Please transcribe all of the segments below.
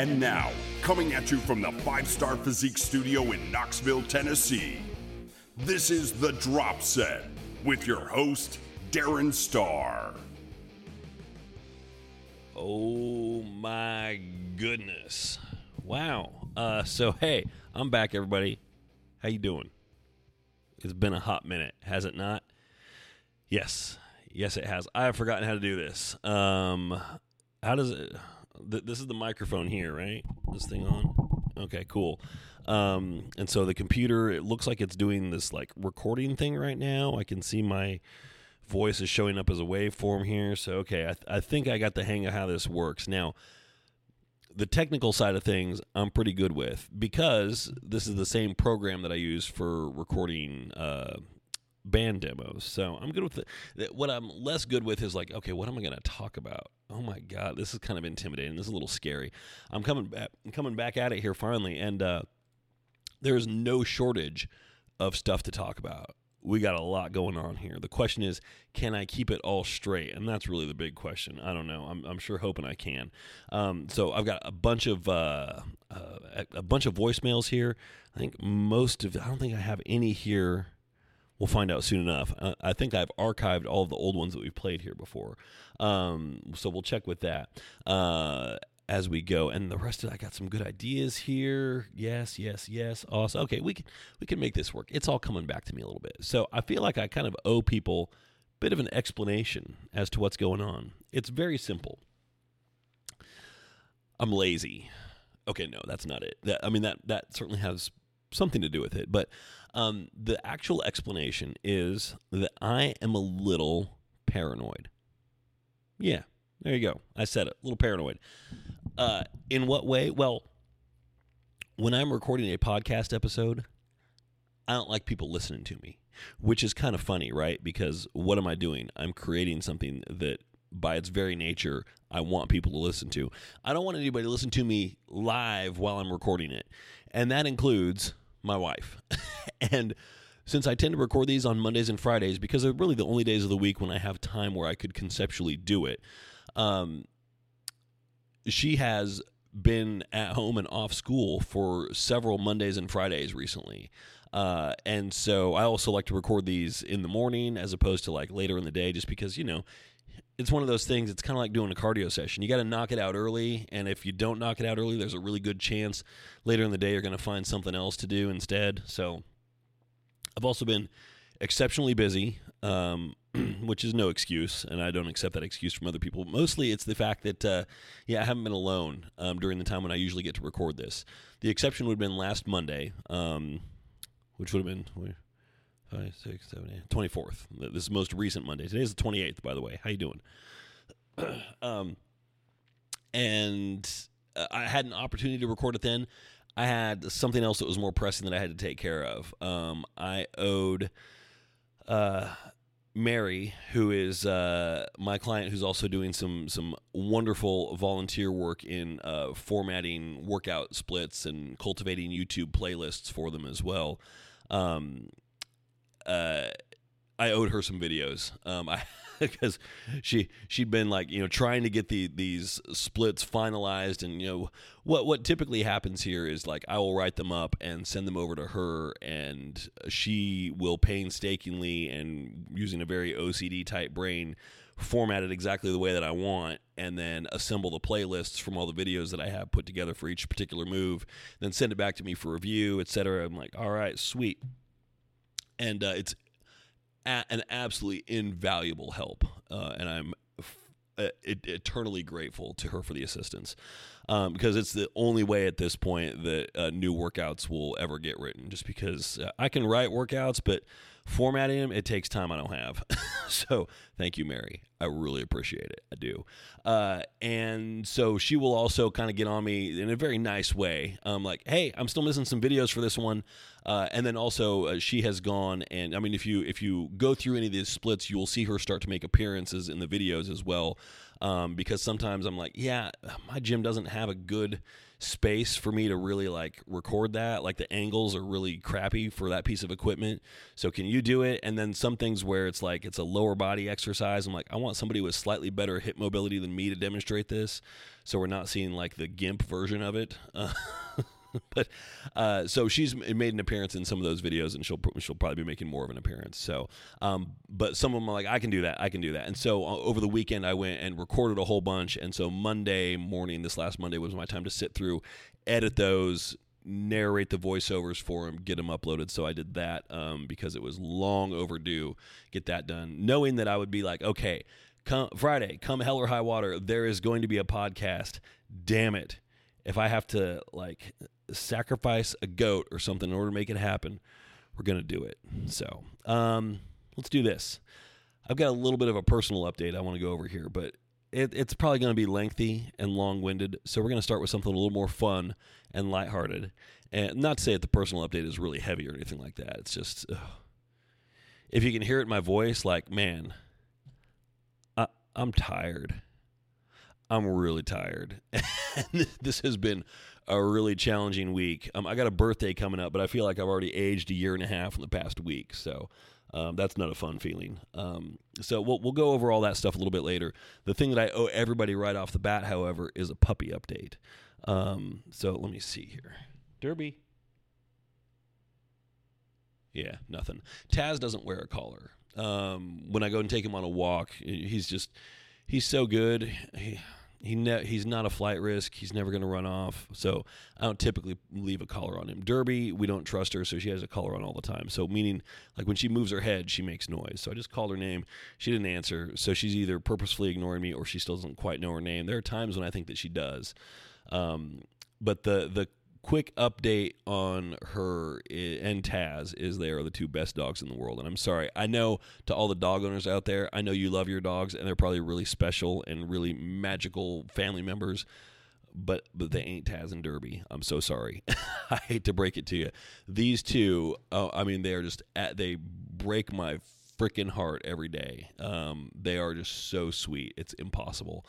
And now, coming at you from the Five Starr Physique Studio in Knoxville, Tennessee, this is The Drop Set with your host, Darren Starr. Oh my goodness. Wow. Uh, so hey, I'm back everybody. How you doing? It's been a hot minute, has it not? Yes. Yes it has. I have forgotten how to do this. Um how does it th- this is the microphone here, right? This thing on. Okay, cool. Um and so the computer it looks like it's doing this like recording thing right now. I can see my voice is showing up as a waveform here. So, okay, I, th- I think I got the hang of how this works. Now, the technical side of things, I'm pretty good with because this is the same program that I use for recording uh, band demos. So I'm good with it. What I'm less good with is like, okay, what am I going to talk about? Oh my god, this is kind of intimidating. This is a little scary. I'm coming back, I'm coming back at it here finally, and uh, there's no shortage of stuff to talk about we got a lot going on here. The question is, can I keep it all straight? And that's really the big question. I don't know. I'm, I'm sure hoping I can. Um, so I've got a bunch of uh, uh, a bunch of voicemails here. I think most of I don't think I have any here. We'll find out soon enough. Uh, I think I've archived all the old ones that we've played here before. Um, so we'll check with that. Uh, as we go. And the rest of I got some good ideas here. Yes, yes, yes. Awesome. Okay, we can we can make this work. It's all coming back to me a little bit. So I feel like I kind of owe people a bit of an explanation as to what's going on. It's very simple. I'm lazy. Okay, no, that's not it. That, I mean that that certainly has something to do with it, but um, the actual explanation is that I am a little paranoid. Yeah, there you go. I said it. A little paranoid. Uh, in what way? Well, when I'm recording a podcast episode, I don't like people listening to me, which is kind of funny, right? Because what am I doing? I'm creating something that by its very nature, I want people to listen to. I don't want anybody to listen to me live while I'm recording it. And that includes my wife. and since I tend to record these on Mondays and Fridays because they're really the only days of the week when I have time where I could conceptually do it, um, she has been at home and off school for several Mondays and Fridays recently. Uh, and so I also like to record these in the morning as opposed to like later in the day, just because, you know, it's one of those things. It's kind of like doing a cardio session. You got to knock it out early. And if you don't knock it out early, there's a really good chance later in the day you're going to find something else to do instead. So I've also been exceptionally busy. Um, which is no excuse, and I don't accept that excuse from other people. Mostly, it's the fact that uh, yeah, I haven't been alone um, during the time when I usually get to record this. The exception would have been last Monday, um, which would have been five, six, seven, eight, 24th. This is most recent Monday. Today is the 28th, by the way. How you doing? um, and uh, I had an opportunity to record it then. I had something else that was more pressing that I had to take care of. Um, I owed. Uh, Mary, who is uh, my client, who's also doing some some wonderful volunteer work in uh, formatting workout splits and cultivating YouTube playlists for them as well. Um, uh, I owed her some videos. Um, I because she she'd been like you know trying to get the these splits finalized and you know what what typically happens here is like I will write them up and send them over to her and she will painstakingly and using a very OCD type brain format it exactly the way that I want and then assemble the playlists from all the videos that I have put together for each particular move then send it back to me for review etc I'm like all right sweet and uh, it's an absolutely invaluable help, uh, and I'm f- eternally grateful to her for the assistance um, because it's the only way at this point that uh, new workouts will ever get written. Just because uh, I can write workouts, but formatting them it takes time I don't have. so thank you, Mary. I really appreciate it. I do. Uh, and so she will also kind of get on me in a very nice way. Um, like, hey, I'm still missing some videos for this one. Uh, and then also uh, she has gone and I mean, if you if you go through any of these splits, you will see her start to make appearances in the videos as well. Um, because sometimes I'm like, yeah, my gym doesn't have a good space for me to really like record that. Like the angles are really crappy for that piece of equipment. So can you do it? And then some things where it's like it's a lower body exercise. I'm like, I want somebody with slightly better hip mobility than me to demonstrate this. So we're not seeing like the GIMP version of it. Uh, but uh, so she's made an appearance in some of those videos, and she'll she'll probably be making more of an appearance. So, um, but some of them are like, I can do that, I can do that. And so uh, over the weekend, I went and recorded a whole bunch. And so Monday morning, this last Monday, was my time to sit through, edit those, narrate the voiceovers for them, get them uploaded. So I did that um, because it was long overdue. Get that done, knowing that I would be like, okay, come Friday, come hell or high water, there is going to be a podcast. Damn it. If I have to like sacrifice a goat or something in order to make it happen, we're going to do it. So, um, let's do this. I've got a little bit of a personal update I want to go over here, but it, it's probably going to be lengthy and long winded. So, we're going to start with something a little more fun and lighthearted. And not to say that the personal update is really heavy or anything like that. It's just, ugh. if you can hear it in my voice, like, man, I, I'm tired. I'm really tired. this has been a really challenging week. Um, I got a birthday coming up, but I feel like I've already aged a year and a half in the past week. So um, that's not a fun feeling. Um, so we'll, we'll go over all that stuff a little bit later. The thing that I owe everybody right off the bat, however, is a puppy update. Um, so let me see here. Derby. Yeah, nothing. Taz doesn't wear a collar. Um, when I go and take him on a walk, he's just, he's so good. He, he ne- he's not a flight risk. He's never going to run off. So I don't typically leave a collar on him. Derby, we don't trust her, so she has a collar on all the time. So meaning, like when she moves her head, she makes noise. So I just called her name. She didn't answer. So she's either purposefully ignoring me or she still doesn't quite know her name. There are times when I think that she does. Um, but the the quick update on her and Taz is they are the two best dogs in the world. And I'm sorry, I know to all the dog owners out there, I know you love your dogs and they're probably really special and really magical family members. But but they ain't Taz and Derby. I'm so sorry. I hate to break it to you. These two, oh, I mean, they are just at, they break my freaking heart every day. Um, they are just so sweet. It's impossible.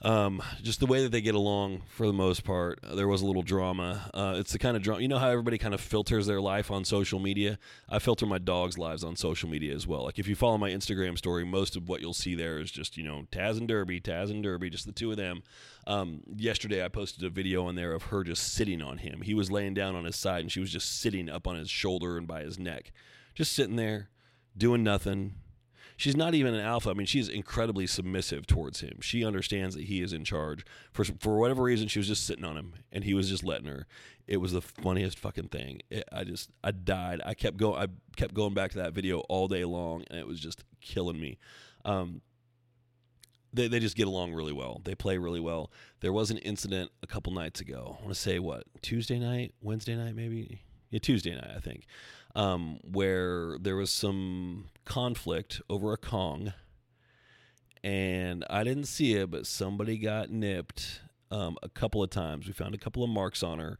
Um, just the way that they get along for the most part. Uh, there was a little drama. Uh, it's the kind of drama, you know how everybody kind of filters their life on social media? I filter my dog's lives on social media as well. Like if you follow my Instagram story, most of what you'll see there is just, you know, Taz and Derby, Taz and Derby, just the two of them. Um, yesterday I posted a video on there of her just sitting on him. He was laying down on his side and she was just sitting up on his shoulder and by his neck. Just sitting there, doing nothing, she's not even an alpha. I mean, she's incredibly submissive towards him. She understands that he is in charge. For for whatever reason, she was just sitting on him, and he was just letting her. It was the funniest fucking thing. It, I just I died. I kept going. I kept going back to that video all day long, and it was just killing me. Um, they, they just get along really well. They play really well. There was an incident a couple nights ago. I want to say what Tuesday night, Wednesday night, maybe. Yeah, Tuesday night, I think um, where there was some conflict over a Kong, and I didn't see it, but somebody got nipped um, a couple of times. We found a couple of marks on her,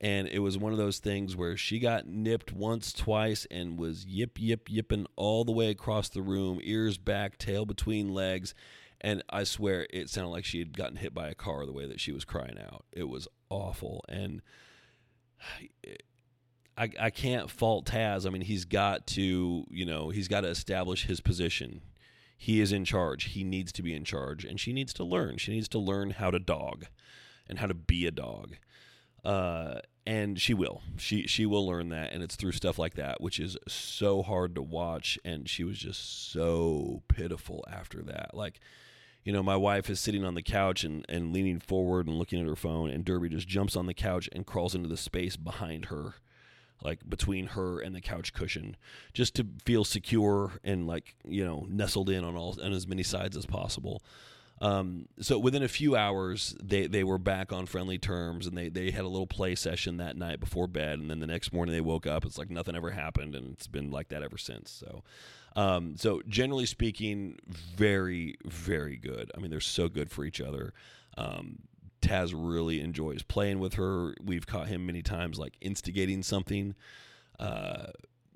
and it was one of those things where she got nipped once, twice, and was yip, yip, yipping all the way across the room, ears back, tail between legs. And I swear it sounded like she had gotten hit by a car the way that she was crying out. It was awful. And I, I can't fault Taz. I mean, he's got to, you know, he's got to establish his position. He is in charge. He needs to be in charge, and she needs to learn. She needs to learn how to dog, and how to be a dog. Uh, and she will. She she will learn that, and it's through stuff like that, which is so hard to watch. And she was just so pitiful after that. Like, you know, my wife is sitting on the couch and, and leaning forward and looking at her phone, and Derby just jumps on the couch and crawls into the space behind her like between her and the couch cushion just to feel secure and like you know nestled in on all on as many sides as possible. Um, so within a few hours they, they were back on friendly terms and they, they had a little play session that night before bed and then the next morning they woke up. It's like nothing ever happened and it's been like that ever since. So um, so generally speaking very very good. I mean they're so good for each other. Um, Taz really enjoys playing with her. We've caught him many times like instigating something, uh,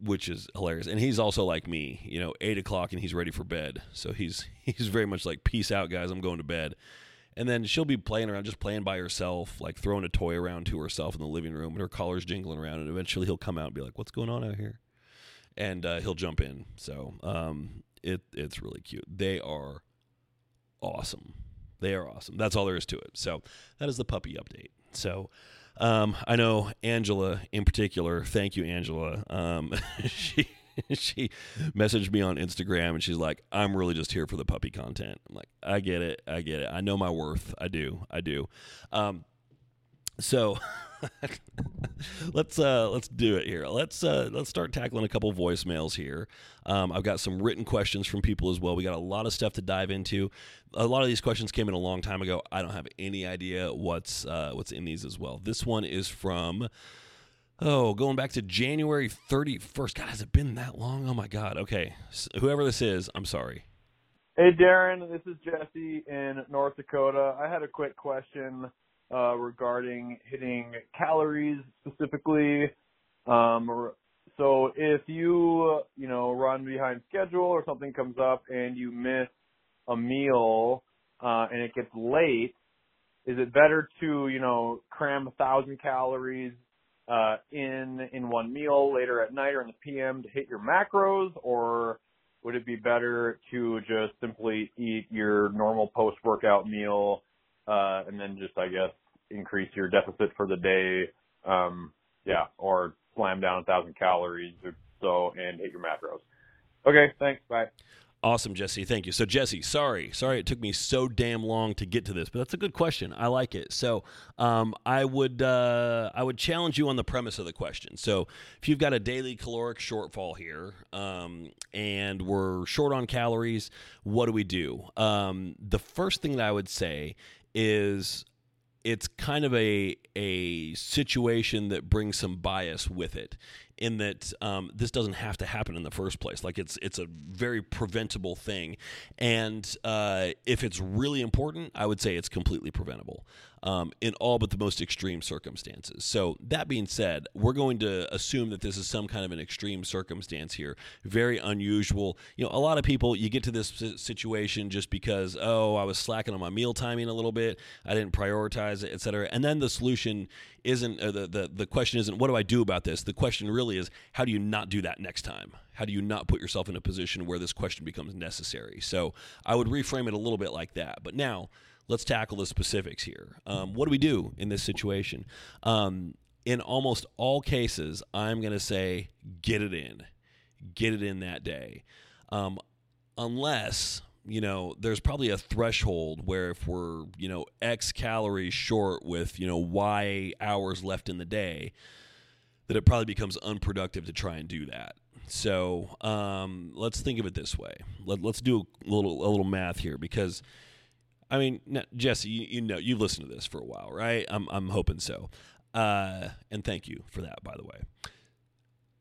which is hilarious. And he's also like me, you know, eight o'clock and he's ready for bed. So he's he's very much like, "Peace out, guys. I'm going to bed." And then she'll be playing around, just playing by herself, like throwing a toy around to herself in the living room, and her collar's jingling around. And eventually, he'll come out and be like, "What's going on out here?" And uh, he'll jump in. So um, it it's really cute. They are awesome. They are awesome. That's all there is to it. So that is the puppy update. So um, I know Angela in particular. Thank you, Angela. Um, she she messaged me on Instagram and she's like, "I'm really just here for the puppy content." I'm like, "I get it, I get it. I know my worth. I do, I do." Um, so let's uh, let's do it here. Let's uh, let's start tackling a couple voicemails here. Um, I've got some written questions from people as well. We got a lot of stuff to dive into. A lot of these questions came in a long time ago. I don't have any idea what's uh, what's in these as well. This one is from oh, going back to January 31st. God, has it been that long? Oh my God. Okay, so whoever this is, I'm sorry. Hey Darren, this is Jesse in North Dakota. I had a quick question uh, regarding hitting calories specifically. Um, so if you, you know, run behind schedule or something comes up and you miss a meal uh, and it gets late, is it better to, you know, cram a thousand calories uh, in in one meal later at night or in the PM to hit your macros, or would it be better to just simply eat your normal post workout meal uh, and then just, I guess, increase your deficit for the day, um, yeah, or slam down a thousand calories or so and hit your macros. Okay, thanks. Bye. Awesome, Jesse. Thank you. So, Jesse, sorry, sorry it took me so damn long to get to this, but that's a good question. I like it. So, um, I would uh, I would challenge you on the premise of the question. So, if you've got a daily caloric shortfall here, um, and we're short on calories, what do we do? Um, the first thing that I would say is it's kind of a a situation that brings some bias with it in that um, this doesn't have to happen in the first place. Like it's it's a very preventable thing. And uh, if it's really important i would say it's completely preventable um, in all but the most extreme circumstances. So, that being said, we're going to assume that this is some kind of an extreme circumstance here, very unusual. You know, a lot of people, you get to this situation just because, oh, I was slacking on my meal timing a little bit, I didn't prioritize it, et cetera. And then the solution isn't, uh, the, the, the question isn't, what do I do about this? The question really is, how do you not do that next time? How do you not put yourself in a position where this question becomes necessary? So, I would reframe it a little bit like that. But now, let's tackle the specifics here. Um, what do we do in this situation? Um, in almost all cases, I'm going to say get it in, get it in that day, um, unless you know there's probably a threshold where if we're you know X calories short with you know Y hours left in the day, that it probably becomes unproductive to try and do that. So um, let's think of it this way. Let, us do a little a little math here because I mean, Jesse, you, you, know, you've listened to this for a while, right? I'm, I'm hoping so. Uh, and thank you for that, by the way.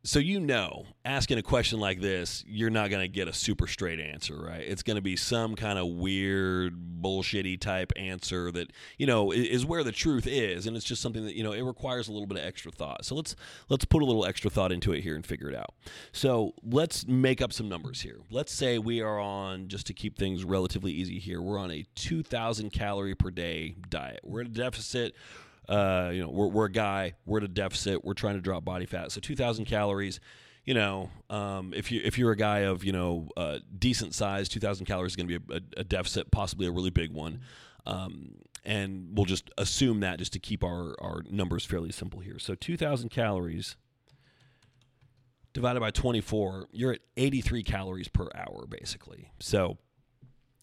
So you know, asking a question like this, you're not going to get a super straight answer, right? It's going to be some kind of weird, bullshitty type answer that you know is where the truth is, and it's just something that you know it requires a little bit of extra thought. So let's let's put a little extra thought into it here and figure it out. So let's make up some numbers here. Let's say we are on just to keep things relatively easy here. We're on a 2,000 calorie per day diet. We're in a deficit uh, you know, we're, we're a guy, we're at a deficit, we're trying to drop body fat. So 2,000 calories, you know, um, if you if you're a guy of you know uh, decent size, 2,000 calories is going to be a, a, deficit, possibly a really big one. Um, and we'll just assume that just to keep our, our numbers fairly simple here. So 2,000 calories divided by 24, you're at 83 calories per hour, basically. So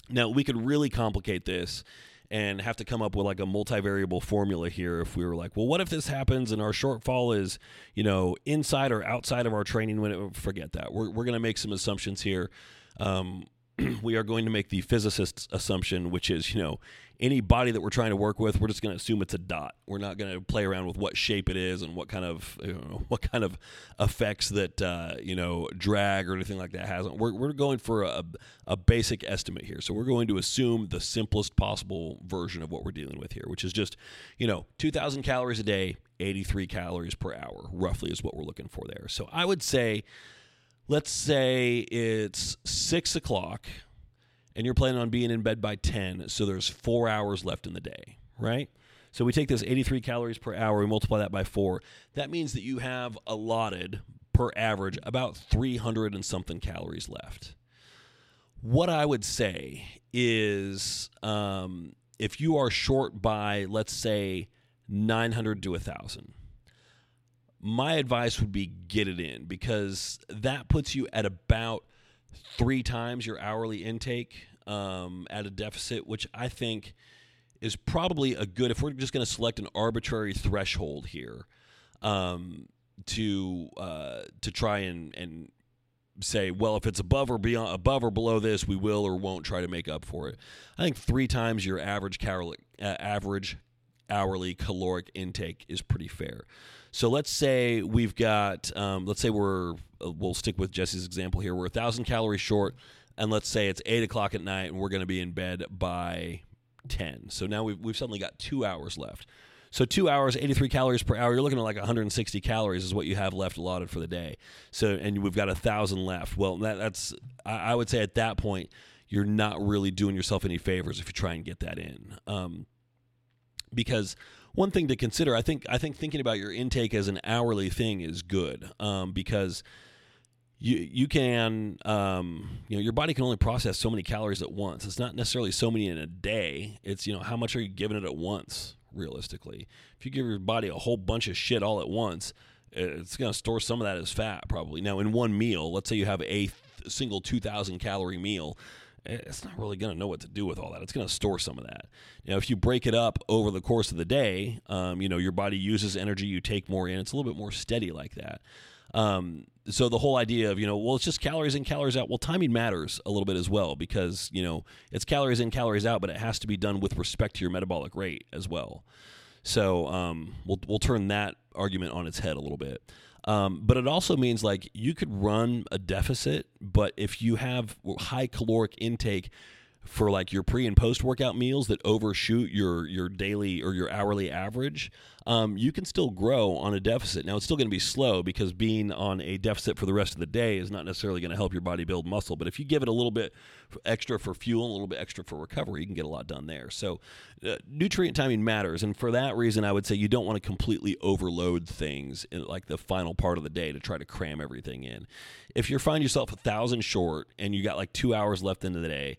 now we could really complicate this and have to come up with like a multivariable formula here if we were like, well, what if this happens and our shortfall is, you know, inside or outside of our training? When forget that. We're, we're going to make some assumptions here. Um, we are going to make the physicist's assumption, which is, you know, any body that we're trying to work with, we're just going to assume it's a dot. We're not going to play around with what shape it is and what kind of you know, what kind of effects that uh, you know drag or anything like that has. We're we're going for a, a basic estimate here. So we're going to assume the simplest possible version of what we're dealing with here, which is just you know 2,000 calories a day, 83 calories per hour, roughly is what we're looking for there. So I would say, let's say it's six o'clock and you're planning on being in bed by 10, so there's four hours left in the day, right? So we take this 83 calories per hour, we multiply that by four. That means that you have allotted per average about 300 and something calories left. What I would say is um, if you are short by, let's say, 900 to 1,000, my advice would be get it in because that puts you at about three times your hourly intake um, at a deficit, which I think is probably a good. If we're just going to select an arbitrary threshold here um, to uh, to try and and say, well, if it's above or beyond, above or below this, we will or won't try to make up for it. I think three times your average caloric, uh, average hourly caloric intake is pretty fair. So let's say we've got, um, let's say we're, uh, we'll stick with Jesse's example here. We're a thousand calories short, and let's say it's eight o'clock at night, and we're going to be in bed by ten. So now we've we've suddenly got two hours left. So two hours, 83 calories per hour. You're looking at like 160 calories is what you have left allotted for the day. So and we've got a thousand left. Well, that, that's I, I, would say at that point you're not really doing yourself any favors if you try and get that in. Um, because one thing to consider, I think, I think thinking about your intake as an hourly thing is good um, because you you can um, you know your body can only process so many calories at once. It's not necessarily so many in a day. It's you know how much are you giving it at once realistically. If you give your body a whole bunch of shit all at once, it's going to store some of that as fat probably. Now in one meal, let's say you have a th- single 2000 calorie meal, it's not really going to know what to do with all that. It's going to store some of that. You know, if you break it up over the course of the day, um, you know, your body uses energy, you take more in. It's a little bit more steady like that. Um, so the whole idea of you know well it's just calories in calories out well timing matters a little bit as well because you know it's calories in calories out but it has to be done with respect to your metabolic rate as well so um, we'll, we'll turn that argument on its head a little bit um, but it also means like you could run a deficit, but if you have high caloric intake for like your pre and post workout meals that overshoot your your daily or your hourly average, um, you can still grow on a deficit. Now it's still going to be slow because being on a deficit for the rest of the day is not necessarily going to help your body build muscle. But if you give it a little bit extra for fuel, a little bit extra for recovery, you can get a lot done there. So uh, nutrient timing matters, and for that reason, I would say you don't want to completely overload things in like the final part of the day to try to cram everything in. If you find yourself a thousand short and you got like two hours left into the day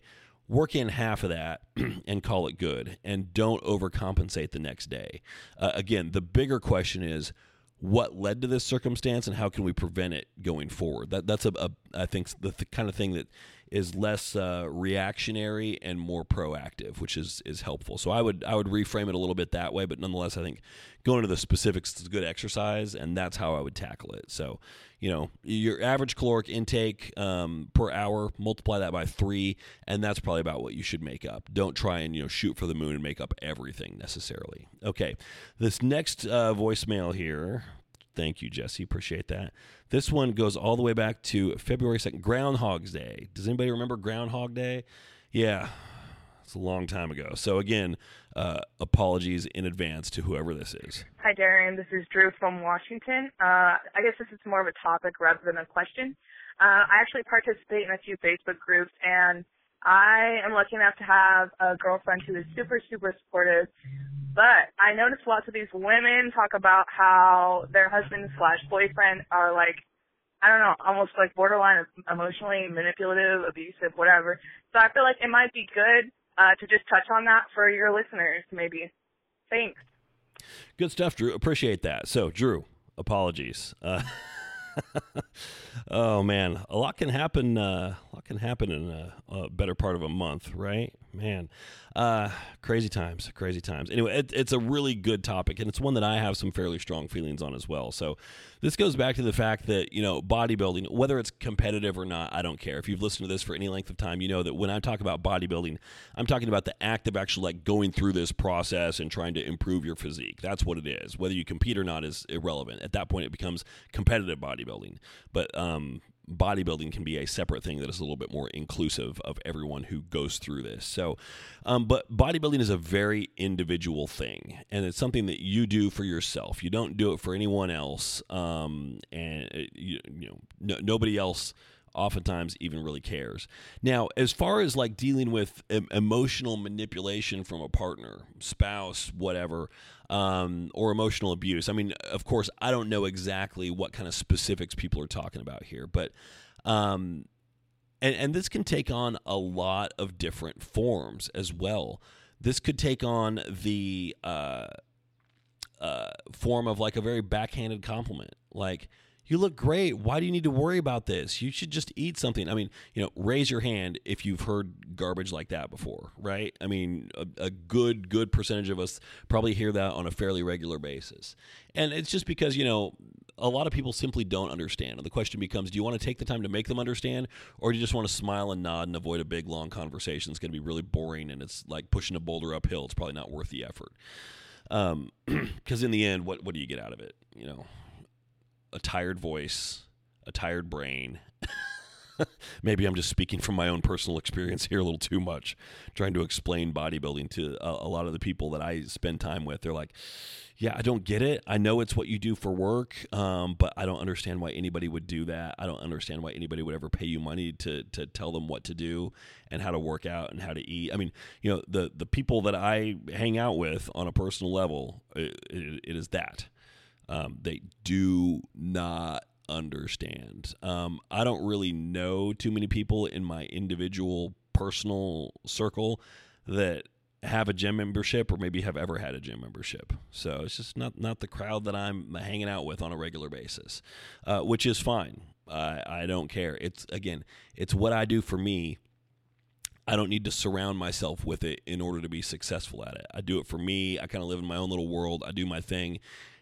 work in half of that and call it good and don't overcompensate the next day. Uh, again, the bigger question is what led to this circumstance and how can we prevent it going forward? That that's a, a I think the, the kind of thing that is less uh, reactionary and more proactive, which is is helpful. So I would I would reframe it a little bit that way, but nonetheless, I think going into the specifics is a good exercise, and that's how I would tackle it. So, you know, your average caloric intake um, per hour, multiply that by three, and that's probably about what you should make up. Don't try and you know shoot for the moon and make up everything necessarily. Okay, this next uh, voicemail here. Thank you, Jesse. Appreciate that. This one goes all the way back to February 2nd, Groundhog's Day. Does anybody remember Groundhog Day? Yeah, it's a long time ago. So, again, uh, apologies in advance to whoever this is. Hi, Darren. This is Drew from Washington. Uh, I guess this is more of a topic rather than a question. Uh, I actually participate in a few Facebook groups, and I am lucky enough to have a girlfriend who is super, super supportive. But I notice lots of these women talk about how their husband slash boyfriend are like, I don't know, almost like borderline emotionally manipulative, abusive, whatever. So I feel like it might be good uh, to just touch on that for your listeners, maybe. Thanks. Good stuff, Drew. Appreciate that. So, Drew, apologies. Uh, oh man, a lot can happen. Uh, a lot can happen in a, a, better part of a month, right? Man, uh, crazy times, crazy times. Anyway, it, it's a really good topic, and it's one that I have some fairly strong feelings on as well. So, this goes back to the fact that you know bodybuilding, whether it's competitive or not, I don't care. If you've listened to this for any length of time, you know that when I talk about bodybuilding, I'm talking about the act of actually like going through this process and trying to improve your physique. That's what it is. Whether you compete or not is irrelevant. At that point, it becomes competitive bodybuilding. But um, bodybuilding can be a separate thing that is a little bit more inclusive of everyone who goes through this. So, um, but bodybuilding is a very individual thing, and it's something that you do for yourself. You don't do it for anyone else, um, and uh, you, you know, no, nobody else oftentimes even really cares. Now, as far as like dealing with em- emotional manipulation from a partner, spouse, whatever, um, or emotional abuse, I mean, of course, I don't know exactly what kind of specifics people are talking about here, but. Um, and, and this can take on a lot of different forms as well. This could take on the uh, uh, form of like a very backhanded compliment, like you look great. Why do you need to worry about this? You should just eat something. I mean, you know, raise your hand if you've heard garbage like that before, right? I mean, a, a, good, good percentage of us probably hear that on a fairly regular basis. And it's just because, you know, a lot of people simply don't understand. And the question becomes do you want to take the time to make them understand, or do you just want to smile and nod and avoid a big, long conversation? It's going to be really boring and it's like pushing a boulder uphill. It's probably not worth the effort. Because um, in the end, what, what do you get out of it? You know, a tired voice, a tired brain. Maybe I'm just speaking from my own personal experience here a little too much, trying to explain bodybuilding to a, a, lot of the people that I spend time with. They're like, "Yeah, I don't get it. I know it's what you do for work, um, but I don't understand why anybody would do that. I don't understand why anybody would ever pay you money to to tell them what to do and how to work out and how to eat. I mean, you know, the the people that I hang out with on a personal level, it, it, it is that." Um, they do not understand. Um, I don't really know too many people in my individual personal circle that have a gym membership or maybe have ever had a gym membership. So it's just not not the crowd that I'm hanging out with on a regular basis, uh, which is fine. I, I don't care. It's again, it's what I do for me. I don't need to surround myself with it in order to be successful at it. I do it for me. I kind of live in my own little world. I do my thing,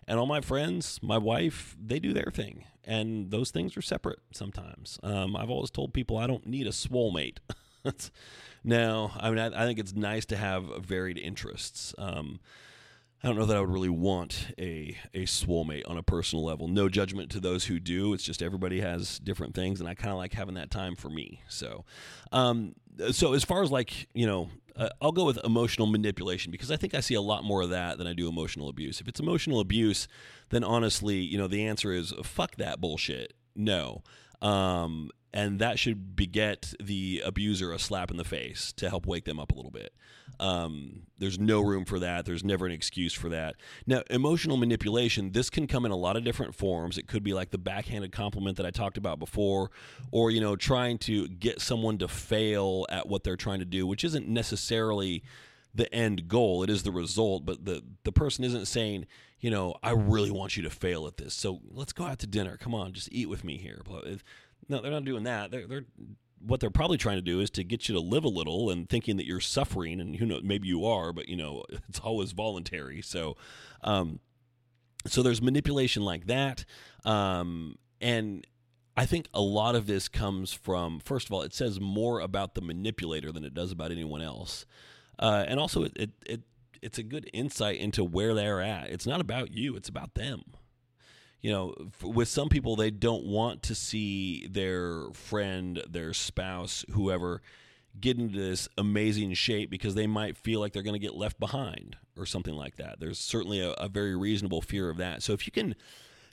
and all my friends, my wife, they do their thing, and those things are separate sometimes. Um, I've always told people I don't need a swole mate. no, I mean I, I, think it's nice to have varied interests. Um, I don't know that I would really want a a swole mate on a personal level. No judgment to those who do. It's just everybody has different things, and I kind of like having that time for me. So, um, so as far as like you know uh, I'll go with emotional manipulation because I think I see a lot more of that than I do emotional abuse. If it's emotional abuse, then honestly, you know, the answer is fuck that bullshit. No. Um, and that should beget the abuser a slap in the face to help wake them up a little bit. Um, there's no room for that. There's never an excuse for that. Now, emotional manipulation, this can come in a lot of different forms. It could be like the backhanded compliment that I talked about before, or, you know, trying to get someone to fail at what they're trying to do, which isn't necessarily the end goal. It is the result, but the, the person isn't saying, you know, I really want you to fail at this. So let's go out to dinner. Come on, just eat with me here. No, they're not doing that. They're, they're what they're probably trying to do is to get you to live a little and thinking that you're suffering and who knows maybe you are but you know it's always voluntary. So um so there's manipulation like that. Um and I think a lot of this comes from first of all it says more about the manipulator than it does about anyone else. Uh, and also it, it, it it's a good insight into where they're at. It's not about you it's about them you know, with some people, they don't want to see their friend, their spouse, whoever, get into this amazing shape because they might feel like they're going to get left behind or something like that. There's certainly a, a very reasonable fear of that. So if you can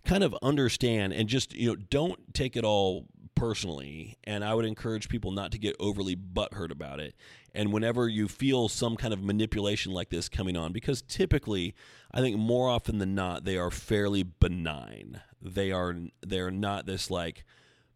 kind of understand and just, you know, don't take it all personally. And I would encourage people not to get overly butthurt about it. And whenever you feel some kind of manipulation like this coming on, because typically, I think more often than not, they are fairly benign. They are they are not this like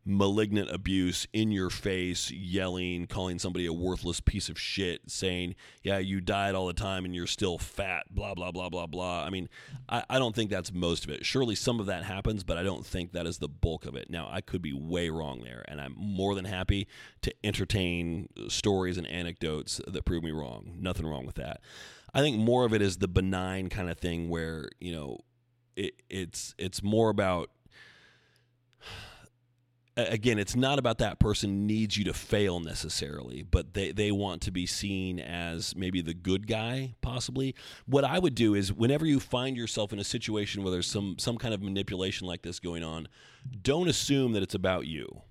malignant abuse in your face, yelling, calling somebody a worthless piece of shit, saying, Yeah, you diet all the time and you're still fat, blah, blah, blah, blah, blah. I mean, I, I don't think that's most of it. Surely some of that happens, but I don't think that is the bulk of it. Now, I could be way wrong there, and I'm more than happy to entertain stories and anecdotes that prove me wrong. Nothing wrong with that. I think more of it is the benign kind of thing where, you know, it, it's it's more about again, it's not about that person needs you to fail necessarily, but they, they want to be seen as maybe the good guy, possibly. What I would do is whenever you find yourself in a situation where there's some some kind of manipulation like this going on, don't assume that it's about you.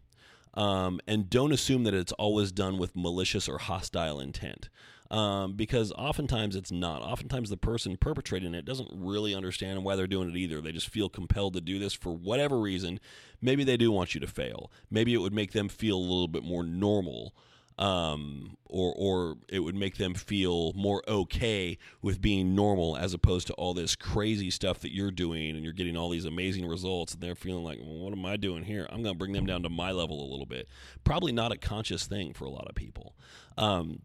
Um, and don't assume that it's always done with malicious or hostile intent. Um, because oftentimes it's not. Oftentimes the person perpetrating it doesn't really understand why they're doing it either. They just feel compelled to do this for whatever reason. Maybe they do want you to fail. Maybe it would make them feel a little bit more normal um, or or it would make them feel more okay with being normal as opposed to all this crazy stuff that you're doing and you're getting all these amazing results and they're feeling like well, what am I doing here? I'm going to bring them down to my level a little bit. Probably not a conscious thing for a lot of people. Um,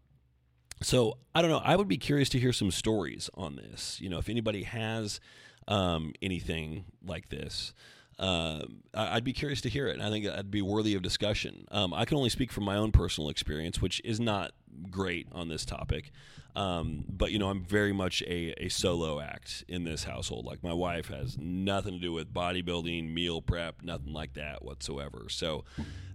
so I don't know. I would be curious to hear some stories on this. You know, if anybody has um, anything like this. Uh, I'd be curious to hear it. I think that'd be worthy of discussion. Um, I can only speak from my own personal experience, which is not great on this topic. Um, but you know, I'm very much a, a solo act in this household. Like my wife has nothing to do with bodybuilding, meal prep, nothing like that whatsoever. So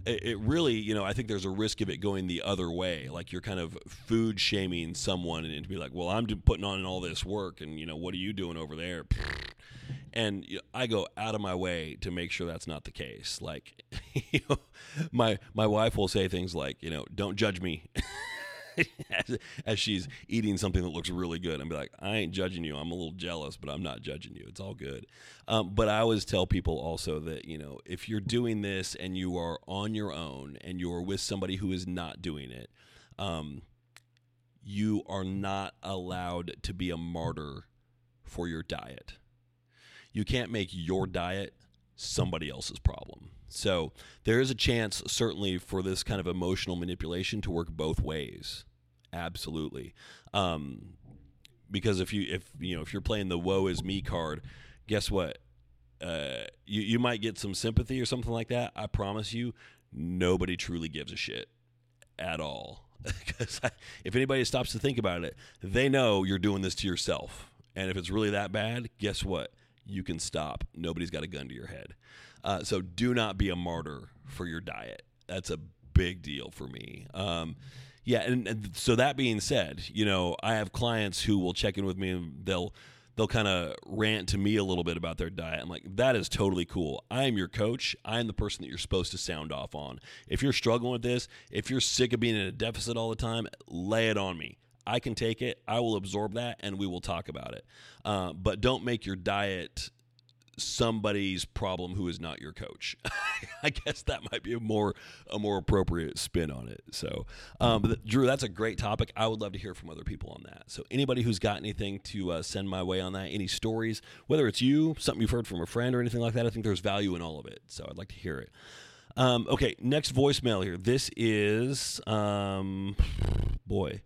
it, it really, you know, I think there's a risk of it going the other way. Like you're kind of food shaming someone and to be like, well, I'm putting on all this work, and you know, what are you doing over there? and I go out of my way to make sure that's not the case. Like, you know, my my wife will say things like, you know, don't judge me. as, as, she's eating something that looks really good, and be like, I ain't judging you. I'm a little jealous, but I'm not judging you. It's all good. Um, but I always tell people also that you know if you're doing this and you are on your own and you're with somebody who is not doing it, um, you are not allowed to be a martyr for your diet you can't make your diet somebody else's problem. So there is a chance, certainly, for this kind of emotional manipulation to work both ways. Absolutely, um, because if you if you know if you're playing the "woe is me" card, guess what? Uh, you you might get some sympathy or something like that. I promise you, nobody truly gives a shit at all. Because if anybody stops to think about it, they know you're doing this to yourself. And if it's really that bad, guess what? you can stop. Nobody's got a gun to your head. Uh, so do not be a martyr for your diet. That's a big deal for me. Um, yeah, and, and, so that being said, you know, I have clients who will check in with me and they'll they'll kind of rant to me a little bit about their diet. I'm like, that is totally cool. I am your coach. I am the person that you're supposed to sound off on. If you're struggling with this, if you're sick of being in a deficit all the time, lay it on me. I can take it. I will absorb that, and we will talk about it. Uh, but don't make your diet somebody's problem who is not your coach. I guess that might be a more a more appropriate spin on it. So, um, but Drew, that's a great topic. I would love to hear from other people on that. So, anybody who's got anything to uh, send my way on that, any stories, whether it's you, something you've heard from a friend, or anything like that, I think there's value in all of it. So, I'd like to hear it. Um, okay, next voicemail here. This is, um, boy,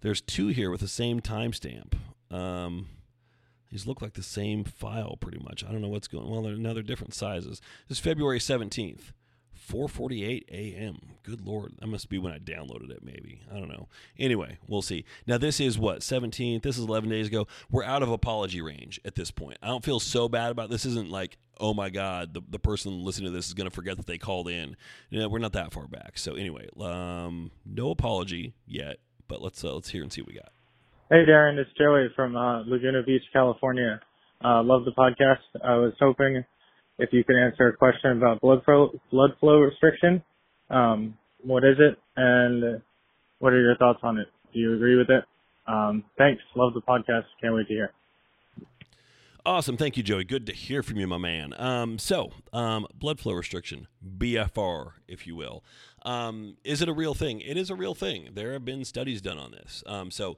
there's two here with the same timestamp. Um, these look like the same file pretty much. I don't know what's going. Well, they're now they're different sizes. This is February seventeenth. 4:48 a.m. Good lord, that must be when I downloaded it maybe. I don't know. Anyway, we'll see. Now this is what 17th. This is 11 days ago. We're out of apology range at this point. I don't feel so bad about this isn't like, "Oh my god, the, the person listening to this is going to forget that they called in." You know, we're not that far back. So anyway, um no apology yet, but let's uh, let's hear and see what we got. Hey, Darren, it's Joey from uh, Laguna Beach, California. Uh, love the podcast. I was hoping if you could answer a question about blood flow, blood flow restriction. Um, what is it, and what are your thoughts on it? Do you agree with it? Um, thanks. Love the podcast. Can't wait to hear. Awesome. Thank you, Joey. Good to hear from you, my man. Um, so, um, blood flow restriction, BFR, if you will. Um, is it a real thing? It is a real thing. There have been studies done on this. Um, so,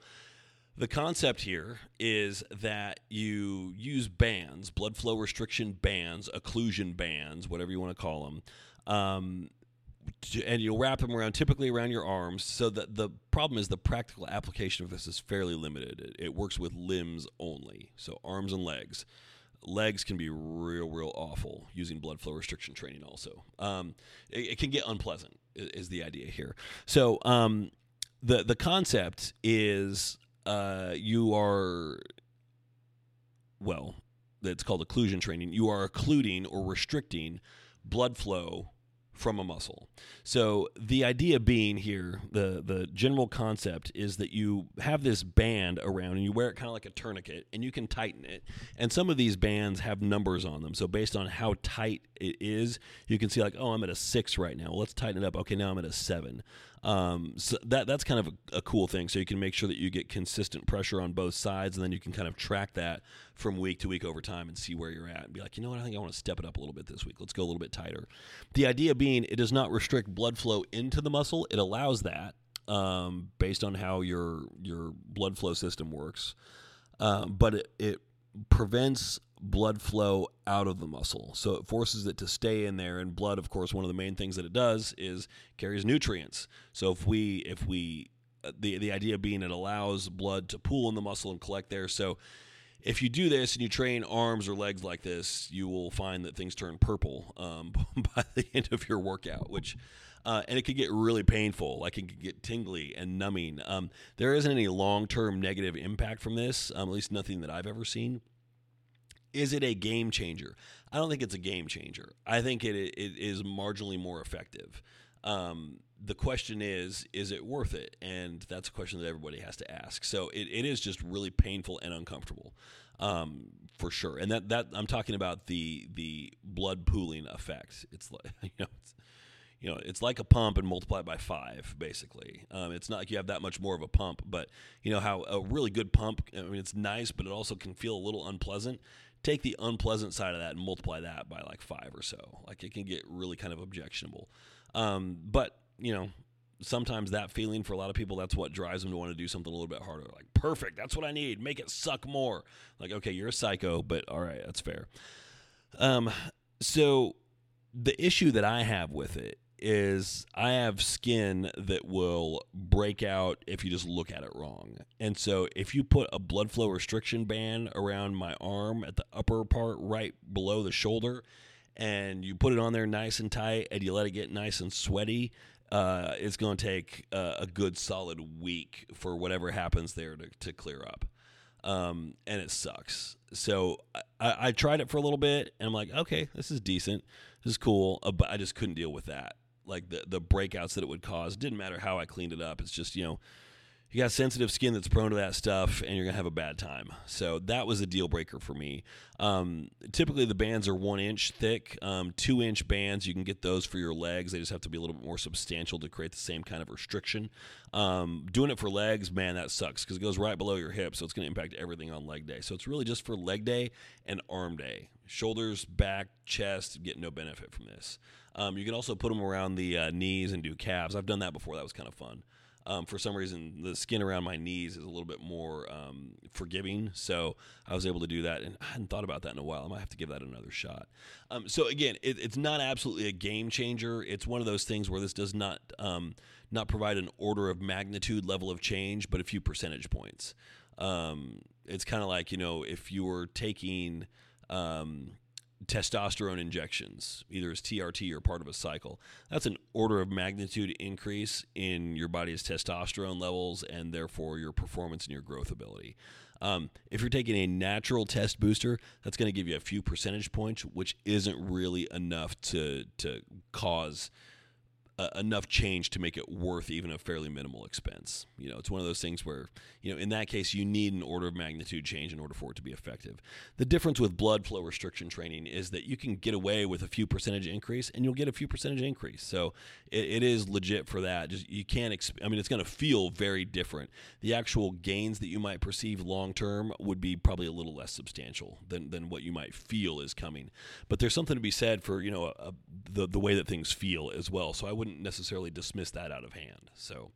the concept here is that you use bands, blood flow restriction bands, occlusion bands, whatever you want to call them, um, to, and you'll wrap them around, typically around your arms. So that the problem is the practical application of this is fairly limited. It, it works with limbs only, so arms and legs. Legs can be real, real awful using blood flow restriction training. Also, um, it, it, can get unpleasant. Is the idea here? So um, the the concept is uh, you are, well, that's called occlusion training. You are occluding or restricting blood flow from a muscle. So the idea being here, the the general concept is that you have this band around and you wear it kind of like a tourniquet and you can tighten it. And some of these bands have numbers on them. So based on how tight it is, you can see like, oh, I'm at a six right now. Let's tighten it up. Okay, now I'm at a seven. Um, so that that's kind of a, a, cool thing. So you can make sure that you get consistent pressure on both sides, and then you can kind of track that from week to week over time and see where you're at, and be like, you know what, I think I want to step it up a little bit this week. Let's go a little bit tighter. The idea being, it does not restrict blood flow into the muscle; it allows that um, based on how your your blood flow system works. Um, but it, it prevents blood flow out of the muscle. So it forces it to stay in there and blood of course one of the main things that it does is carries nutrients. So if we if we uh, the the idea being it allows blood to pool in the muscle and collect there. So if you do this and you train arms or legs like this, you will find that things turn purple um, by the end of your workout, which uh, and it could get really painful. Like it could get tingly and numbing. Um, there isn't any long term negative impact from this, um, at least nothing that I've ever seen. Is it a game changer? I don't think it's a game changer. I think it, it is marginally more effective. Um, the question is, is it worth it? And that's a question that everybody has to ask. So it, it is just really painful and uncomfortable, um, for sure. And that, that I'm talking about the the blood pooling effect. It's like you know, it's, you know, it's like a pump and multiply it by five, basically. Um, it's not like you have that much more of a pump, but you know how a really good pump. I mean, it's nice, but it also can feel a little unpleasant take the unpleasant side of that and multiply that by like five or so. Like it can get really kind of objectionable. Um, but you know, sometimes that feeling for a lot of people, that's what drives them to want to do something a little bit harder. Like, perfect, that's what I need. Make it suck more. Like, okay, you're a psycho, but all right, that's fair. Um, so the issue that I have with it is I have skin that will break out if you just look at it wrong. And so if you put a blood flow restriction band around my arm at the upper part right below the shoulder and you put it on there nice and tight and you let it get nice and sweaty, uh, it's going to take uh, a good solid week for whatever happens there to, to clear up. Um, and it sucks. So I, I, tried it for a little bit and I'm like, okay, this is decent. This is cool. Uh, but I just couldn't deal with that like the the breakouts that it would cause. Didn't matter how I cleaned it up. It's just you know you got sensitive skin that's prone to that stuff, and you're gonna have a bad time. So that was a deal breaker for me. Um, typically, the bands are one inch thick, um, two inch bands. You can get those for your legs. They just have to be a little bit more substantial to create the same kind of restriction. Um, doing it for legs, man, that sucks because it goes right below your hip, so it's gonna impact everything on leg day. So it's really just for leg day and arm day. Shoulders, back, chest get no benefit from this. Um, you can also put them around the uh, knees and do calves. I've done that before. That was kind of fun. Um, for some reason, the skin around my knees is a little bit more um, forgiving, so I was able to do that. And I hadn't thought about that in a while. I might have to give that another shot. Um, so again, it, it's not absolutely a game changer. It's one of those things where this does not um, not provide an order of magnitude level of change, but a few percentage points. Um, it's kind of like you know if you were taking um, testosterone injections, either as TRT or part of a cycle. That's an order of magnitude increase in your body's testosterone levels and therefore your performance and your growth ability. Um, if you're taking a natural test booster, that's going to give you a few percentage points, which isn't really enough to to cause uh, enough change to make it worth even a fairly minimal expense. You know, it's one of those things where, you know, in that case, you need an order of magnitude change in order for it to be effective. The difference with blood flow restriction training is that you can get away with a few percentage increase and you'll get a few percentage increase. So it, it is legit for that. Just you can't, exp- I mean, it's going to feel very different. The actual gains that you might perceive long term would be probably a little less substantial than, than what you might feel is coming. But there's something to be said for, you know, a, a, the, the way that things feel as well. So I wouldn't wouldn't necessarily dismiss that out of hand. So,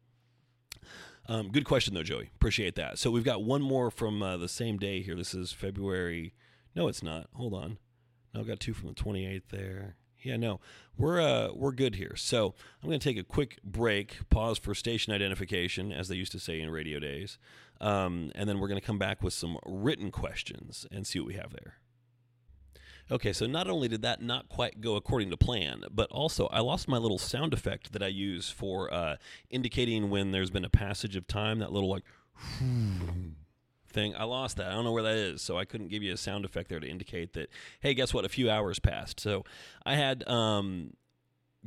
um, good question though, Joey. Appreciate that. So we've got one more from uh, the same day here. This is February. No, it's not. Hold on. No, I've got two from the 28th there. Yeah, no, we're uh, we're good here. So I'm going to take a quick break, pause for station identification, as they used to say in radio days, um, and then we're going to come back with some written questions and see what we have there. Okay, so not only did that not quite go according to plan, but also I lost my little sound effect that I use for uh, indicating when there's been a passage of time, that little like thing. I lost that. I don't know where that is, so I couldn't give you a sound effect there to indicate that, hey, guess what? A few hours passed. So I had um,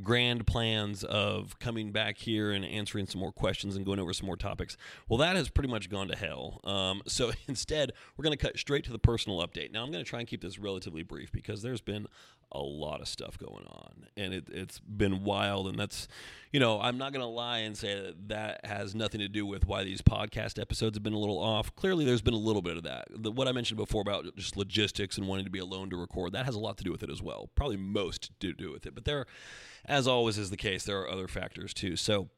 grand plans of coming back here and answering some more questions and going over some more topics. Well, that has pretty much gone to hell. Um, so instead, we're going to cut straight to the personal update. Now, I'm going to try and keep this relatively brief because there's been a lot of stuff going on, and it, it's been wild. And that's, you know, I'm not going to lie and say that that has nothing to do with why these podcast episodes have been a little off. Clearly, there's been a little bit of that. The, what I mentioned before about just logistics and wanting to be alone to record, that has a lot to do with it as well. Probably most to do with it. But there, as always is the case, there are other factors too. So,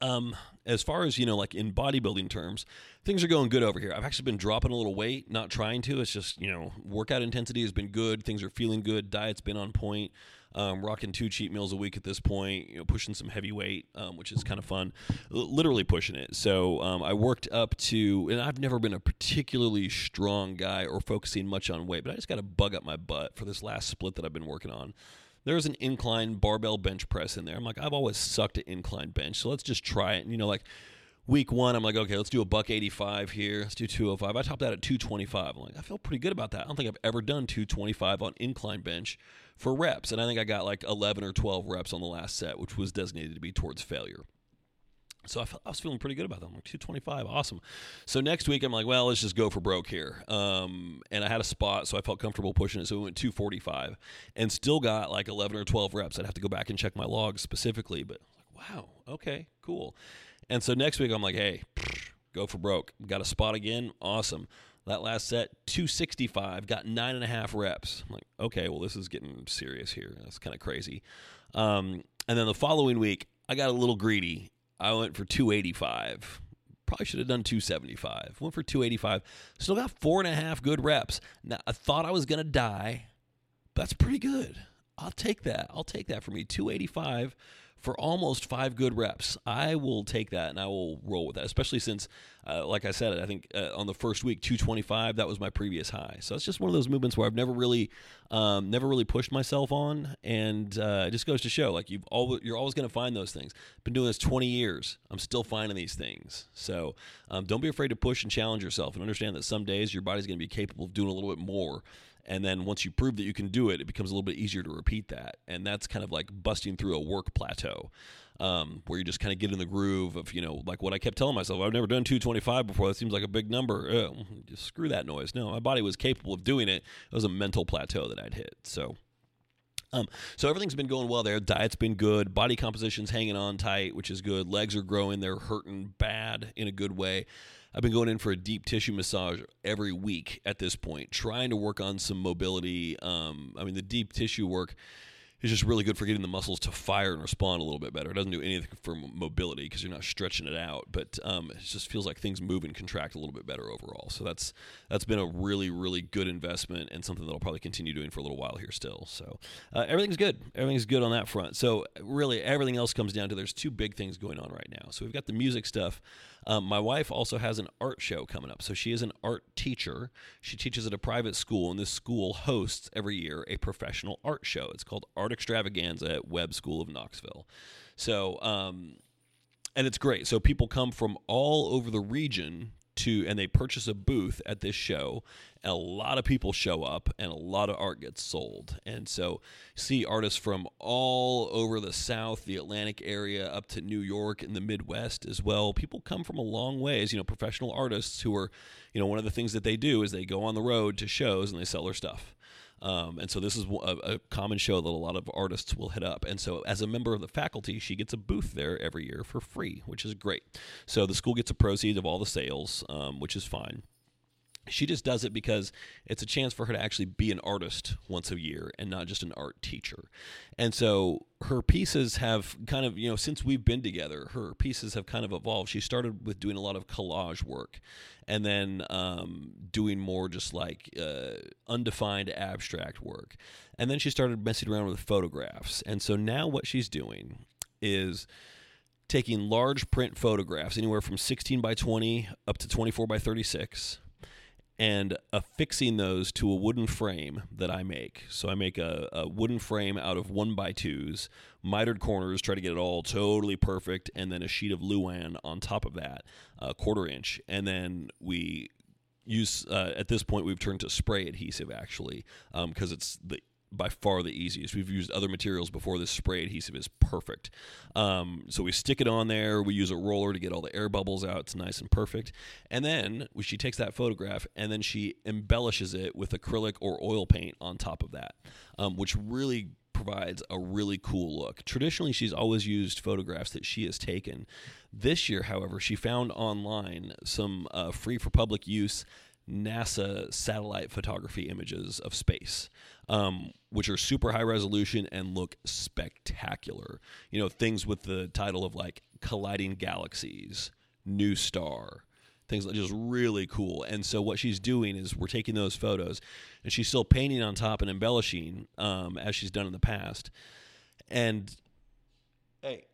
um, as far as you know, like in bodybuilding terms, things are going good over here. I've actually been dropping a little weight, not trying to. It's just you know, workout intensity has been good. Things are feeling good. Diet's been on point. Um, rocking two cheat meals a week at this point. You know, pushing some heavy weight, um, which is kind of fun. L- literally pushing it. So um, I worked up to, and I've never been a particularly strong guy or focusing much on weight, but I just got to bug up my butt for this last split that I've been working on there's an incline barbell bench press in there. I'm like, I've always sucked at incline bench, so let's just try it. And, you know, like week one, I'm like, okay, let's do a buck 85 here. Let's do 205. I topped that at 225. I'm like, I feel pretty good about that. I don't think I've ever done 225 on incline bench for reps, and I think I got like 11 or 12 reps on the last set, which was designated to be towards failure. So I, felt, I was feeling pretty good about that. I'm like 225, awesome. So next week I'm like, well, let's just go for broke here. Um, and I had a spot, so I felt comfortable pushing it. So we went 245, and still got like 11 or 12 reps. I'd have to go back and check my logs specifically, but like, wow, okay, cool. And so next week I'm like, hey, go for broke. Got a spot again, awesome. That last set, 265, got nine and a half reps. I'm like, okay, well, this is getting serious here. That's kind of crazy. Um, and then the following week, I got a little greedy I went for 285. Probably should have done 275. Went for 285. Still got four and a half good reps. Now, I thought I was going to die. That's pretty good. I'll take that. I'll take that for me. 285 for almost five good reps. I will take that and I will roll with that, especially since, uh, like I said, I think uh, on the first week, 225, that was my previous high. So it's just one of those movements where I've never really, um, never really pushed myself on, and uh, it just goes to show, like you've always, you're always going to find those things. Been doing this 20 years. I'm still finding these things. So um, don't be afraid to push and challenge yourself, and understand that some days your body's going to be capable of doing a little bit more and then once you prove that you can do it, it becomes a little bit easier to repeat that. And that's kind of like busting through a work plateau. Um, where you just kind of get in the groove of, you know, like what I kept telling myself, I've never done 225 before. That seems like a big number. Uh, just screw that noise. No, my body was capable of doing it. It was a mental plateau that I'd hit. So, um, so everything's been going well there. Diet's been good. Body composition's hanging on tight, which is good. Legs are growing. They're hurting bad in a good way. I've been going in for a deep tissue massage every week at this point, trying to work on some mobility. Um, I mean, the deep tissue work is just really good for getting the muscles to fire and respond a little bit better. It doesn't do anything for mobility because you're not stretching it out, but um, it just feels like things move and contract a little bit better overall. So that's that's been a really really good investment and something that I'll probably continue doing for a little while here still. So uh, everything's good. Everything's good on that front. So really everything else comes down to there's two big things going on right now. So we've got the music stuff. Um, my wife also has an art show coming up. So she is an art teacher. She teaches at a private school, and this school hosts every year a professional art show. It's called Art Extravaganza at Webb School of Knoxville. So, um, and it's great. So people come from all over the region to and they purchase a booth at this show and a lot of people show up and a lot of art gets sold. And so see artists from all over the south the atlantic area up to new york and the midwest as well. People come from a long ways you know professional artists who are you know one of the things that they do is they go on the road to shows and they sell their stuff um, and so this is a, a, common show that a lot of artists will hit up. And so as a member of the faculty, she gets a booth there every year for free, which is great. So the school gets a proceeds of all the sales, um, which is fine she just does it because it's a chance for her to actually be an artist once a year and not just an art teacher. And so her pieces have kind of, you know, since we've been together, her pieces have kind of evolved. She started with doing a lot of collage work and then um, doing more just like uh, undefined abstract work. And then she started messing around with photographs. And so now what she's doing is taking large print photographs, anywhere from 16 by 20 up to 24 by 36 and affixing those to a wooden frame that I make. So I make a, a, wooden frame out of one by twos, mitered corners, try to get it all totally perfect, and then a sheet of Luan on top of that, a quarter inch, and then we use uh, at this point we've turned to spray adhesive actually because um, it's the by far the easiest. We've used other materials before. This spray adhesive is perfect. Um, so we stick it on there. We use a roller to get all the air bubbles out. It's nice and perfect. And then she takes that photograph and then she embellishes it with acrylic or oil paint on top of that, um, which really provides a really cool look. Traditionally, she's always used photographs that she has taken. This year, however, she found online some uh, free for public use NASA satellite photography images of space, um, which are super high resolution and look spectacular. You know, things with the title of like colliding galaxies, new star, things that just really cool. And so what she's doing is we're taking those photos, and she's still painting on top and embellishing um, as she's done in the past. And hey,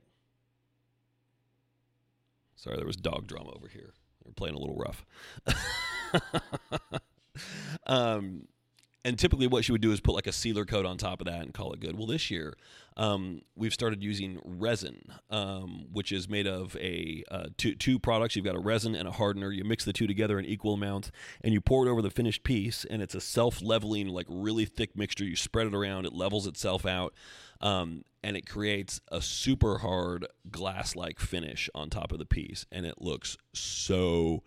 sorry, there was dog drama over here. They're playing a little rough. um, and typically, what she would do is put like a sealer coat on top of that and call it good. Well, this year, um, we've started using resin, um, which is made of a uh, two, two products. You've got a resin and a hardener. You mix the two together in equal amounts, and you pour it over the finished piece. And it's a self-leveling, like really thick mixture. You spread it around, it levels itself out, um, and it creates a super hard glass-like finish on top of the piece, and it looks so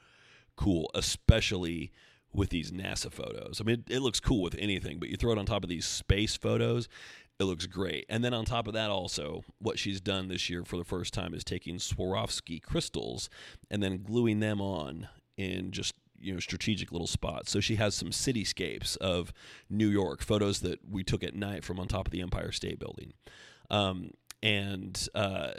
cool, especially with these NASA photos. I mean, it, it, looks cool with anything, but you throw it on top of these space photos, it looks great. And then on top of that, also, what she's done this year for the first time is taking Swarovski crystals and then gluing them on in just you know strategic little spots. So she has some cityscapes of New York photos that we took at night from on top of the Empire State Building. Um, and uh,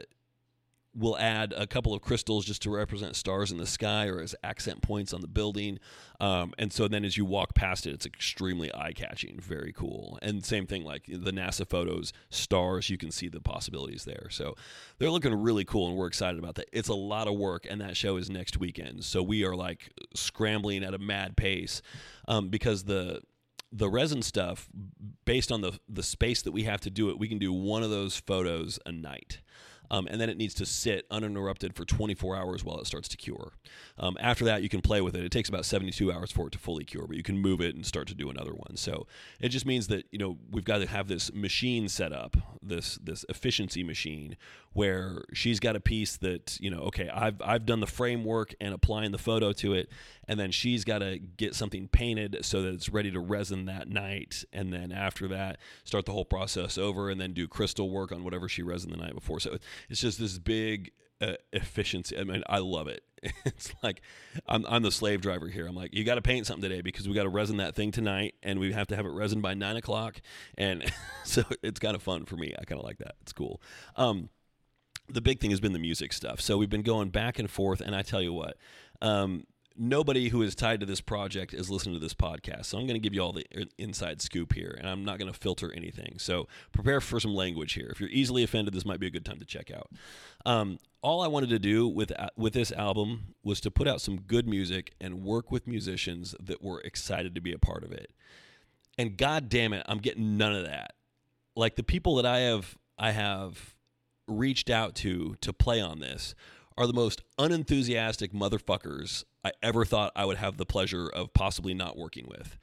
we'll add a couple of crystals just to represent stars in the sky or as accent points on the building. Um, and so then as you walk past it, it's extremely eye catching, very cool. And same thing like the NASA photos, stars, you can see the possibilities there. So they're looking really cool and we're excited about that. It's a lot of work and that show is next weekend. So we are like scrambling at a mad pace um, because the the resin stuff based on the the space that we have to do it we can do one of those photos a night um, and then it needs to sit uninterrupted for 24 hours while it starts to cure. Um, after that, you can play with it. It takes about 72 hours for it to fully cure, but you can move it and start to do another one. So it just means that you know we've got to have this machine set up, this this efficiency machine, where she's got a piece that you know, okay, I've I've done the framework and applying the photo to it, and then she's got to get something painted so that it's ready to resin that night, and then after that, start the whole process over, and then do crystal work on whatever she resin the night before. So it's just this big uh, efficiency. I mean, I love it. It's like I'm, I'm the slave driver here. I'm like, you got to paint something today because we got to resin that thing tonight, and we have to have it resin by nine o'clock. And so it's kind of fun for me. I kind of like that. It's cool. Um, the big thing has been the music stuff. So we've been going back and forth, and I tell you what. Um, nobody who is tied to this project is listening to this podcast. So I'm going to give you all the inside scoop here, and I'm not going to filter anything. So prepare for some language here. If you're easily offended, this might be a good time to check out. Um, all I wanted to do with with this album was to put out some good music and work with musicians that were excited to be a part of it. And god damn it, I'm getting none of that. Like the people that I have I have reached out to to play on this are the most unenthusiastic motherfuckers I ever thought I would have the pleasure of possibly not working with.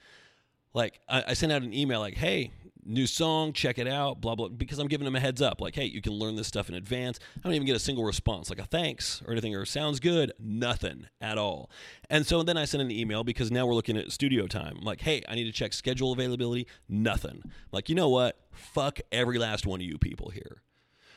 Like, I, I sent out an email like, hey, new song, check it out, blah, blah, because I'm giving them a heads up. Like, hey, you can learn this stuff in advance. I don't even get a single response, like a thanks or anything, or sounds good. Nothing at all. And so then I sent an email because now we're looking at studio time. I'm like, hey, I need to check schedule availability. Nothing. I'm like, you know what? Fuck every last one of you people here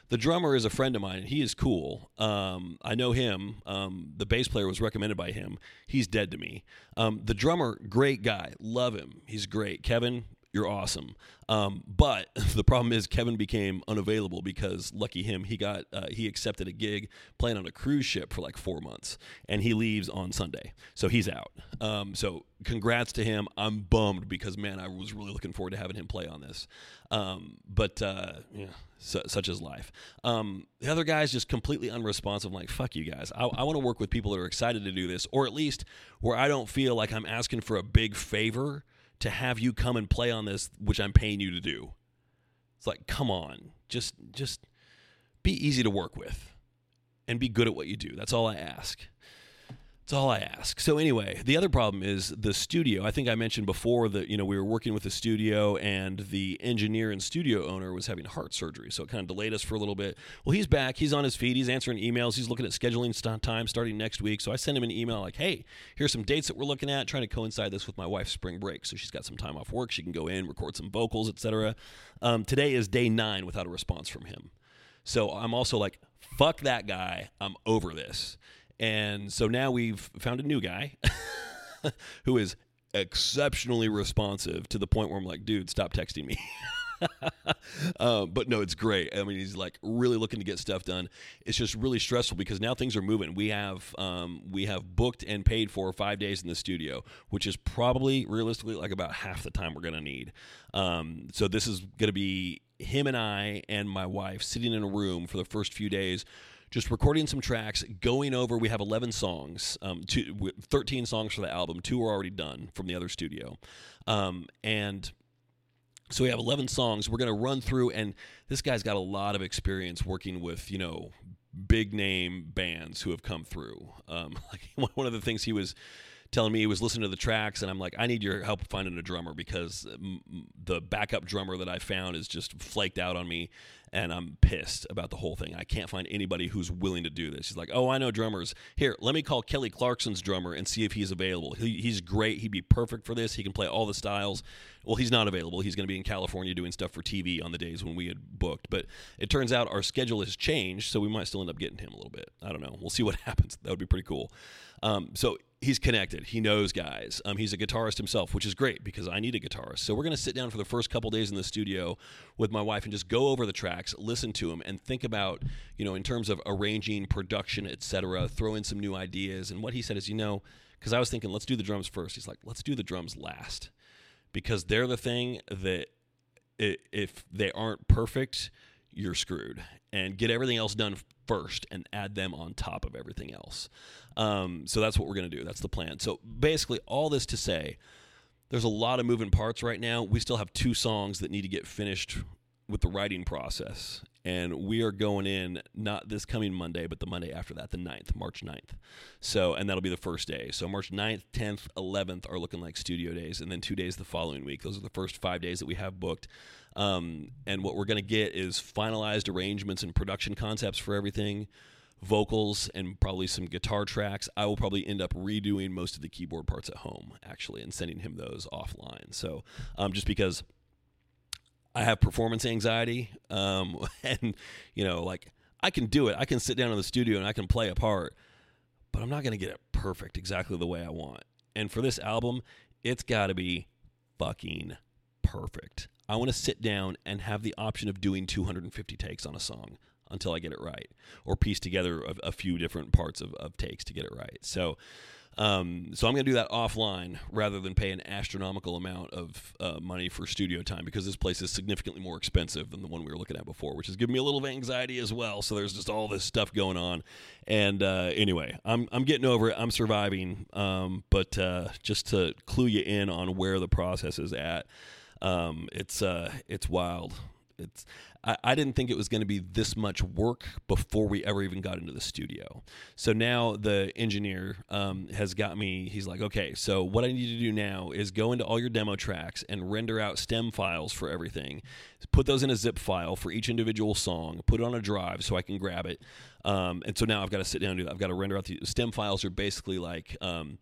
the drummer is a friend of mine. He is cool. Um, I know him. Um, the bass player was recommended by him. He's dead to me. Um, the drummer, great guy. Love him. He's great. Kevin, you're awesome. Um, but the problem is Kevin became unavailable because lucky him, he got uh, he accepted a gig playing on a cruise ship for like four months, and he leaves on Sunday, so he's out. Um, so congrats to him. I'm bummed because man, I was really looking forward to having him play on this. Um, but uh, yeah, su- such is life. Um, the other guy's just completely unresponsive. I'm like, fuck you guys. I, I want to work with people that are excited to do this, or at least where I don't feel like I'm asking for a big favor to have you come and play on this, which I'm paying you to do. It's like, come on, just just be easy to work with and be good at what you do. That's all I ask. That's all I ask. So anyway, the other problem is the studio. I think I mentioned before that you know we were working with the studio and the engineer and studio owner was having heart surgery, so it kind of delayed us for a little bit. Well, he's back. He's on his feet. He's answering emails. He's looking at scheduling st- time starting next week. So I sent him an email like, "Hey, here's some dates that we're looking at. Trying to coincide this with my wife's spring break, so she's got some time off work. She can go in, record some vocals, etc." Um, today is day nine without a response from him. So I'm also like, "Fuck that guy. I'm over this." And so now we've found a new guy who is exceptionally responsive to the point where I'm like, dude, stop texting me. uh, but no, it's great. I mean, he's like really looking to get stuff done. It's just really stressful because now things are moving. We have um, we have booked and paid for five days in the studio, which is probably realistically like about half the time we're gonna need. Um, so this is gonna be him and I and my wife sitting in a room for the first few days just recording some tracks, going over. We have 11 songs, um, two, 13 songs for the album. Two are already done from the other studio. Um, and so we have 11 songs. We're going to run through, and this guy's got a lot of experience working with, you know, big name bands who have come through. Um, like one of the things he was telling me he was listening to the tracks, and I'm like, I need your help finding a drummer because the backup drummer that I found is just flaked out on me, and I'm pissed about the whole thing. I can't find anybody who's willing to do this. He's like, Oh, I know drummers. Here, let me call Kelly Clarkson's drummer and see if he's available. He, he's great. He'd be perfect for this. He can play all the styles. Well, he's not available. He's going to be in California doing stuff for TV on the days when we had booked. But it turns out our schedule has changed, so we might still end up getting him a little bit. I don't know. We'll see what happens. That would be pretty cool. Um, so he's connected. He knows guys. Um, he's a guitarist himself, which is great because I need a guitarist. So we're going to sit down for the first couple days in the studio with my wife and just go over the tracks, listen to them, and think about, you know, in terms of arranging, production, etc. Throw in some new ideas. And what he said is, you know, because I was thinking, let's do the drums first. He's like, let's do the drums last because they're the thing that if they aren't perfect, you're screwed. And get everything else done first and add them on top of everything else. Um, so that's what we're going to do. That's the plan. So basically, all this to say, there's a lot of moving parts right now. We still have two songs that need to get finished with the writing process. And we are going in not this coming Monday, but the Monday after that, the 9th, March 9th. So, and that'll be the first day. So, March 9th, 10th, 11th are looking like studio days. And then two days the following week. Those are the first five days that we have booked. Um, and what we're going to get is finalized arrangements and production concepts for everything, vocals, and probably some guitar tracks. I will probably end up redoing most of the keyboard parts at home, actually, and sending him those offline. So, um, just because I have performance anxiety, um, and you know, like I can do it. I can sit down in the studio and I can play a part, but I'm not going to get it perfect exactly the way I want. And for this album, it's got to be fucking perfect. I want to sit down and have the option of doing 250 takes on a song until I get it right, or piece together a, a few different parts of, of takes to get it right. So, um, so I'm going to do that offline rather than pay an astronomical amount of uh, money for studio time because this place is significantly more expensive than the one we were looking at before, which is giving me a little anxiety as well. So there's just all this stuff going on. And uh, anyway, I'm I'm getting over it. I'm surviving. Um, but uh, just to clue you in on where the process is at. Um, it's uh, it's wild. It's I, I didn't think it was going to be this much work before we ever even got into the studio. So now the engineer um, has got me. He's like, okay, so what I need to do now is go into all your demo tracks and render out stem files for everything. Put those in a zip file for each individual song. Put it on a drive so I can grab it. Um, and so now I've got to sit down and do that. I've got to render out the stem files. Are basically like um,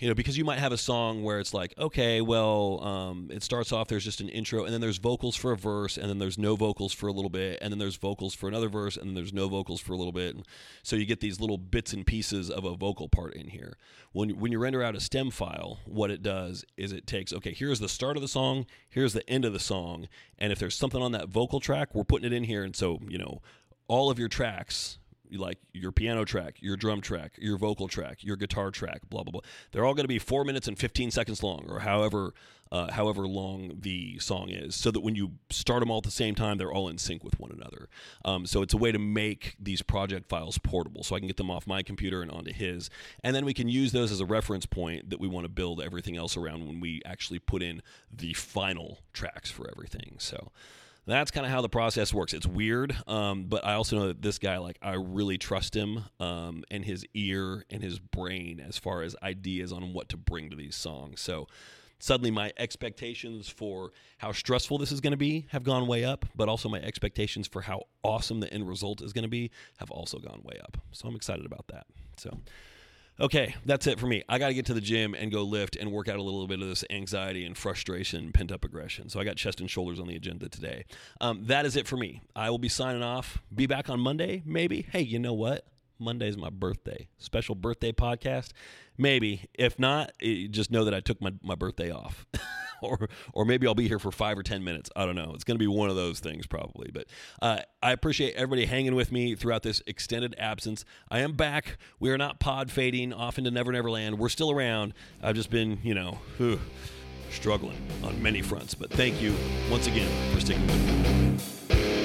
you know because you might have a song where it's like okay well um, it starts off there's just an intro and then there's vocals for a verse and then there's no vocals for a little bit and then there's vocals for another verse and then there's no vocals for a little bit. And so you get these little bits and pieces of a vocal part in here. When, when you render out a stem file what it does is it takes okay here's the start of the song here's the end of the song and if there's something on that vocal track we're putting it in here and so you know all of your tracks like your piano track, your drum track, your vocal track, your guitar track, blah blah blah. They're all going to be four minutes and fifteen seconds long, or however uh, however long the song is, so that when you start them all at the same time, they're all in sync with one another. Um, so it's a way to make these project files portable, so I can get them off my computer and onto his, and then we can use those as a reference point that we want to build everything else around when we actually put in the final tracks for everything. So that's kind of how the process works. It's weird, um, but I also know that this guy, like, I really trust him um, and his ear and his brain as far as ideas on what to bring to these songs. So suddenly my expectations for how stressful this is going to be have gone way up, but also my expectations for how awesome the end result is going to be have also gone way up. So I'm excited about that. So. Okay, that's it for me. I got to get to the gym and go lift and work out a little bit of this anxiety and frustration, and pent up aggression. So I got chest and shoulders on the agenda today. Um, that is it for me. I will be signing off. Be back on Monday, maybe. Hey, you know what? Monday's my birthday. Special birthday podcast. Maybe. If not, eh, just know that I took my, my birthday off. or or maybe I'll be here for five or ten minutes. I don't know. It's going to be one of those things probably. But uh, I appreciate everybody hanging with me throughout this extended absence. I am back. We are not pod fading off into Never Never Land. We're still around. I've just been, you know, whew, struggling on many fronts. But thank you once again for sticking with me.